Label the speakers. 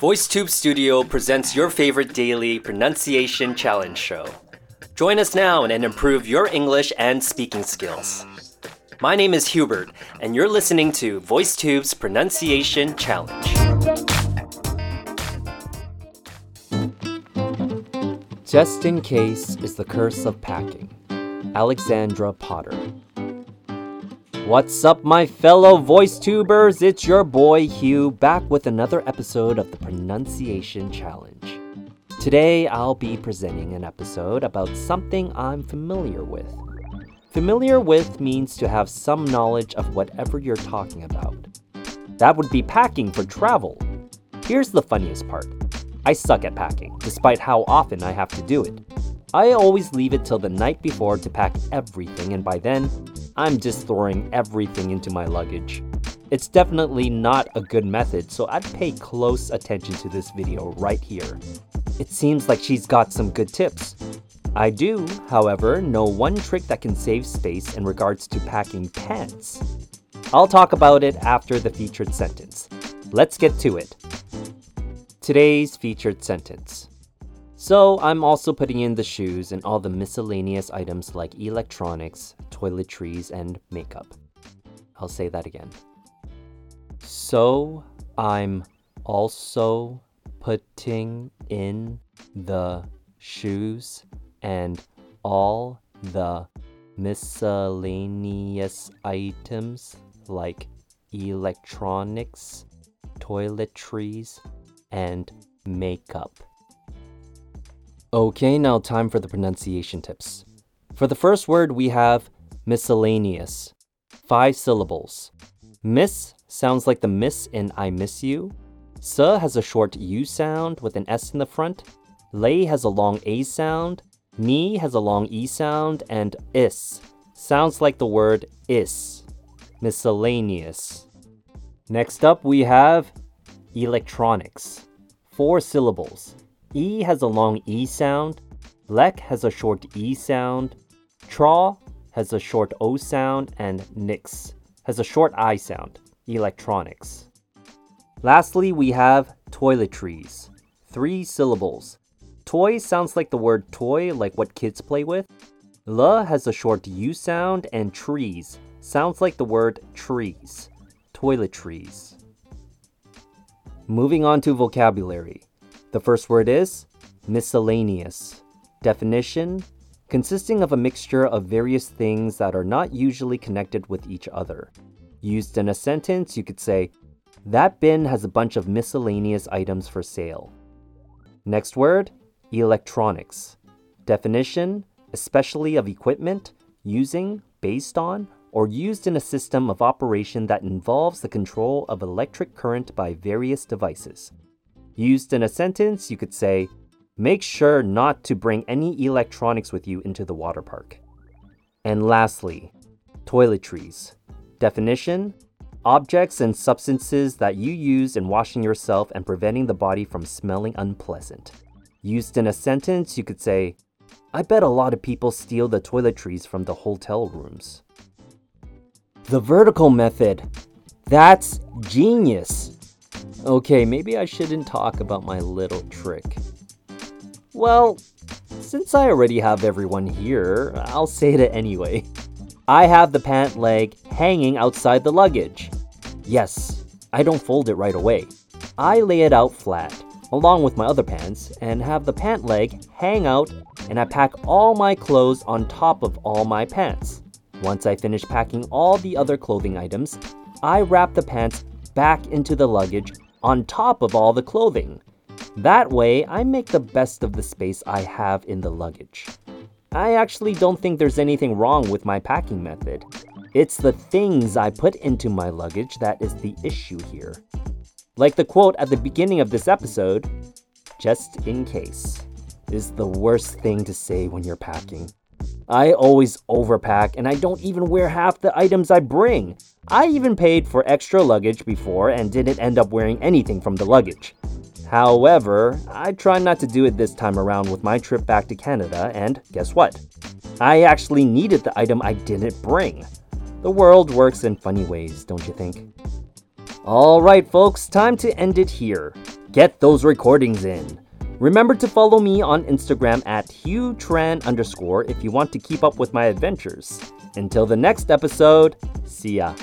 Speaker 1: VoiceTube Studio presents your favorite daily pronunciation challenge show. Join us now and improve your English and speaking skills. My name is Hubert, and you're listening to VoiceTube's Pronunciation Challenge. Just in case is the curse of packing. Alexandra Potter. What's up, my fellow voice tubers? It's your boy Hugh back with another episode of the Pronunciation Challenge. Today, I'll be presenting an episode about something I'm familiar with. Familiar with means to have some knowledge of whatever you're talking about. That would be packing for travel. Here's the funniest part I suck at packing, despite how often I have to do it. I always leave it till the night before to pack everything, and by then, I'm just throwing everything into my luggage. It's definitely not a good method, so I'd pay close attention to this video right here. It seems like she's got some good tips. I do, however, know one trick that can save space in regards to packing pants. I'll talk about it after the featured sentence. Let's get to it. Today's featured sentence. So, I'm also putting in the shoes and all the miscellaneous items like electronics, toiletries, and makeup. I'll say that again. So, I'm also putting in the shoes and all the miscellaneous items like electronics, toiletries, and makeup. Okay, now time for the pronunciation tips. For the first word, we have miscellaneous. Five syllables. Miss sounds like the miss in I miss you. S has a short U sound with an S in the front. Lay has a long A sound. Ni has a long E sound. And is sounds like the word is. Miscellaneous. Next up, we have electronics. Four syllables. E has a long E sound. Lek has a short E sound. Tra has a short O sound. And Nix has a short I sound. Electronics. Lastly, we have toiletries. Three syllables. Toy sounds like the word toy, like what kids play with. L has a short U sound, and trees sounds like the word trees. Toiletries. Moving on to vocabulary. The first word is miscellaneous. Definition consisting of a mixture of various things that are not usually connected with each other. Used in a sentence, you could say, That bin has a bunch of miscellaneous items for sale. Next word, electronics. Definition especially of equipment, using, based on, or used in a system of operation that involves the control of electric current by various devices. Used in a sentence, you could say, Make sure not to bring any electronics with you into the water park. And lastly, toiletries. Definition Objects and substances that you use in washing yourself and preventing the body from smelling unpleasant. Used in a sentence, you could say, I bet a lot of people steal the toiletries from the hotel rooms. The vertical method. That's genius. Okay, maybe I shouldn't talk about my little trick. Well, since I already have everyone here, I'll say it anyway. I have the pant leg hanging outside the luggage. Yes, I don't fold it right away. I lay it out flat, along with my other pants, and have the pant leg hang out, and I pack all my clothes on top of all my pants. Once I finish packing all the other clothing items, I wrap the pants back into the luggage on top of all the clothing. That way, I make the best of the space I have in the luggage. I actually don't think there's anything wrong with my packing method. It's the things I put into my luggage that is the issue here. Like the quote at the beginning of this episode just in case is the worst thing to say when you're packing. I always overpack and I don't even wear half the items I bring. I even paid for extra luggage before and didn't end up wearing anything from the luggage. However, I try not to do it this time around with my trip back to Canada, and guess what? I actually needed the item I didn't bring. The world works in funny ways, don't you think? Alright, folks, time to end it here. Get those recordings in. Remember to follow me on Instagram at HughTran underscore if you want to keep up with my adventures. Until the next episode, see ya.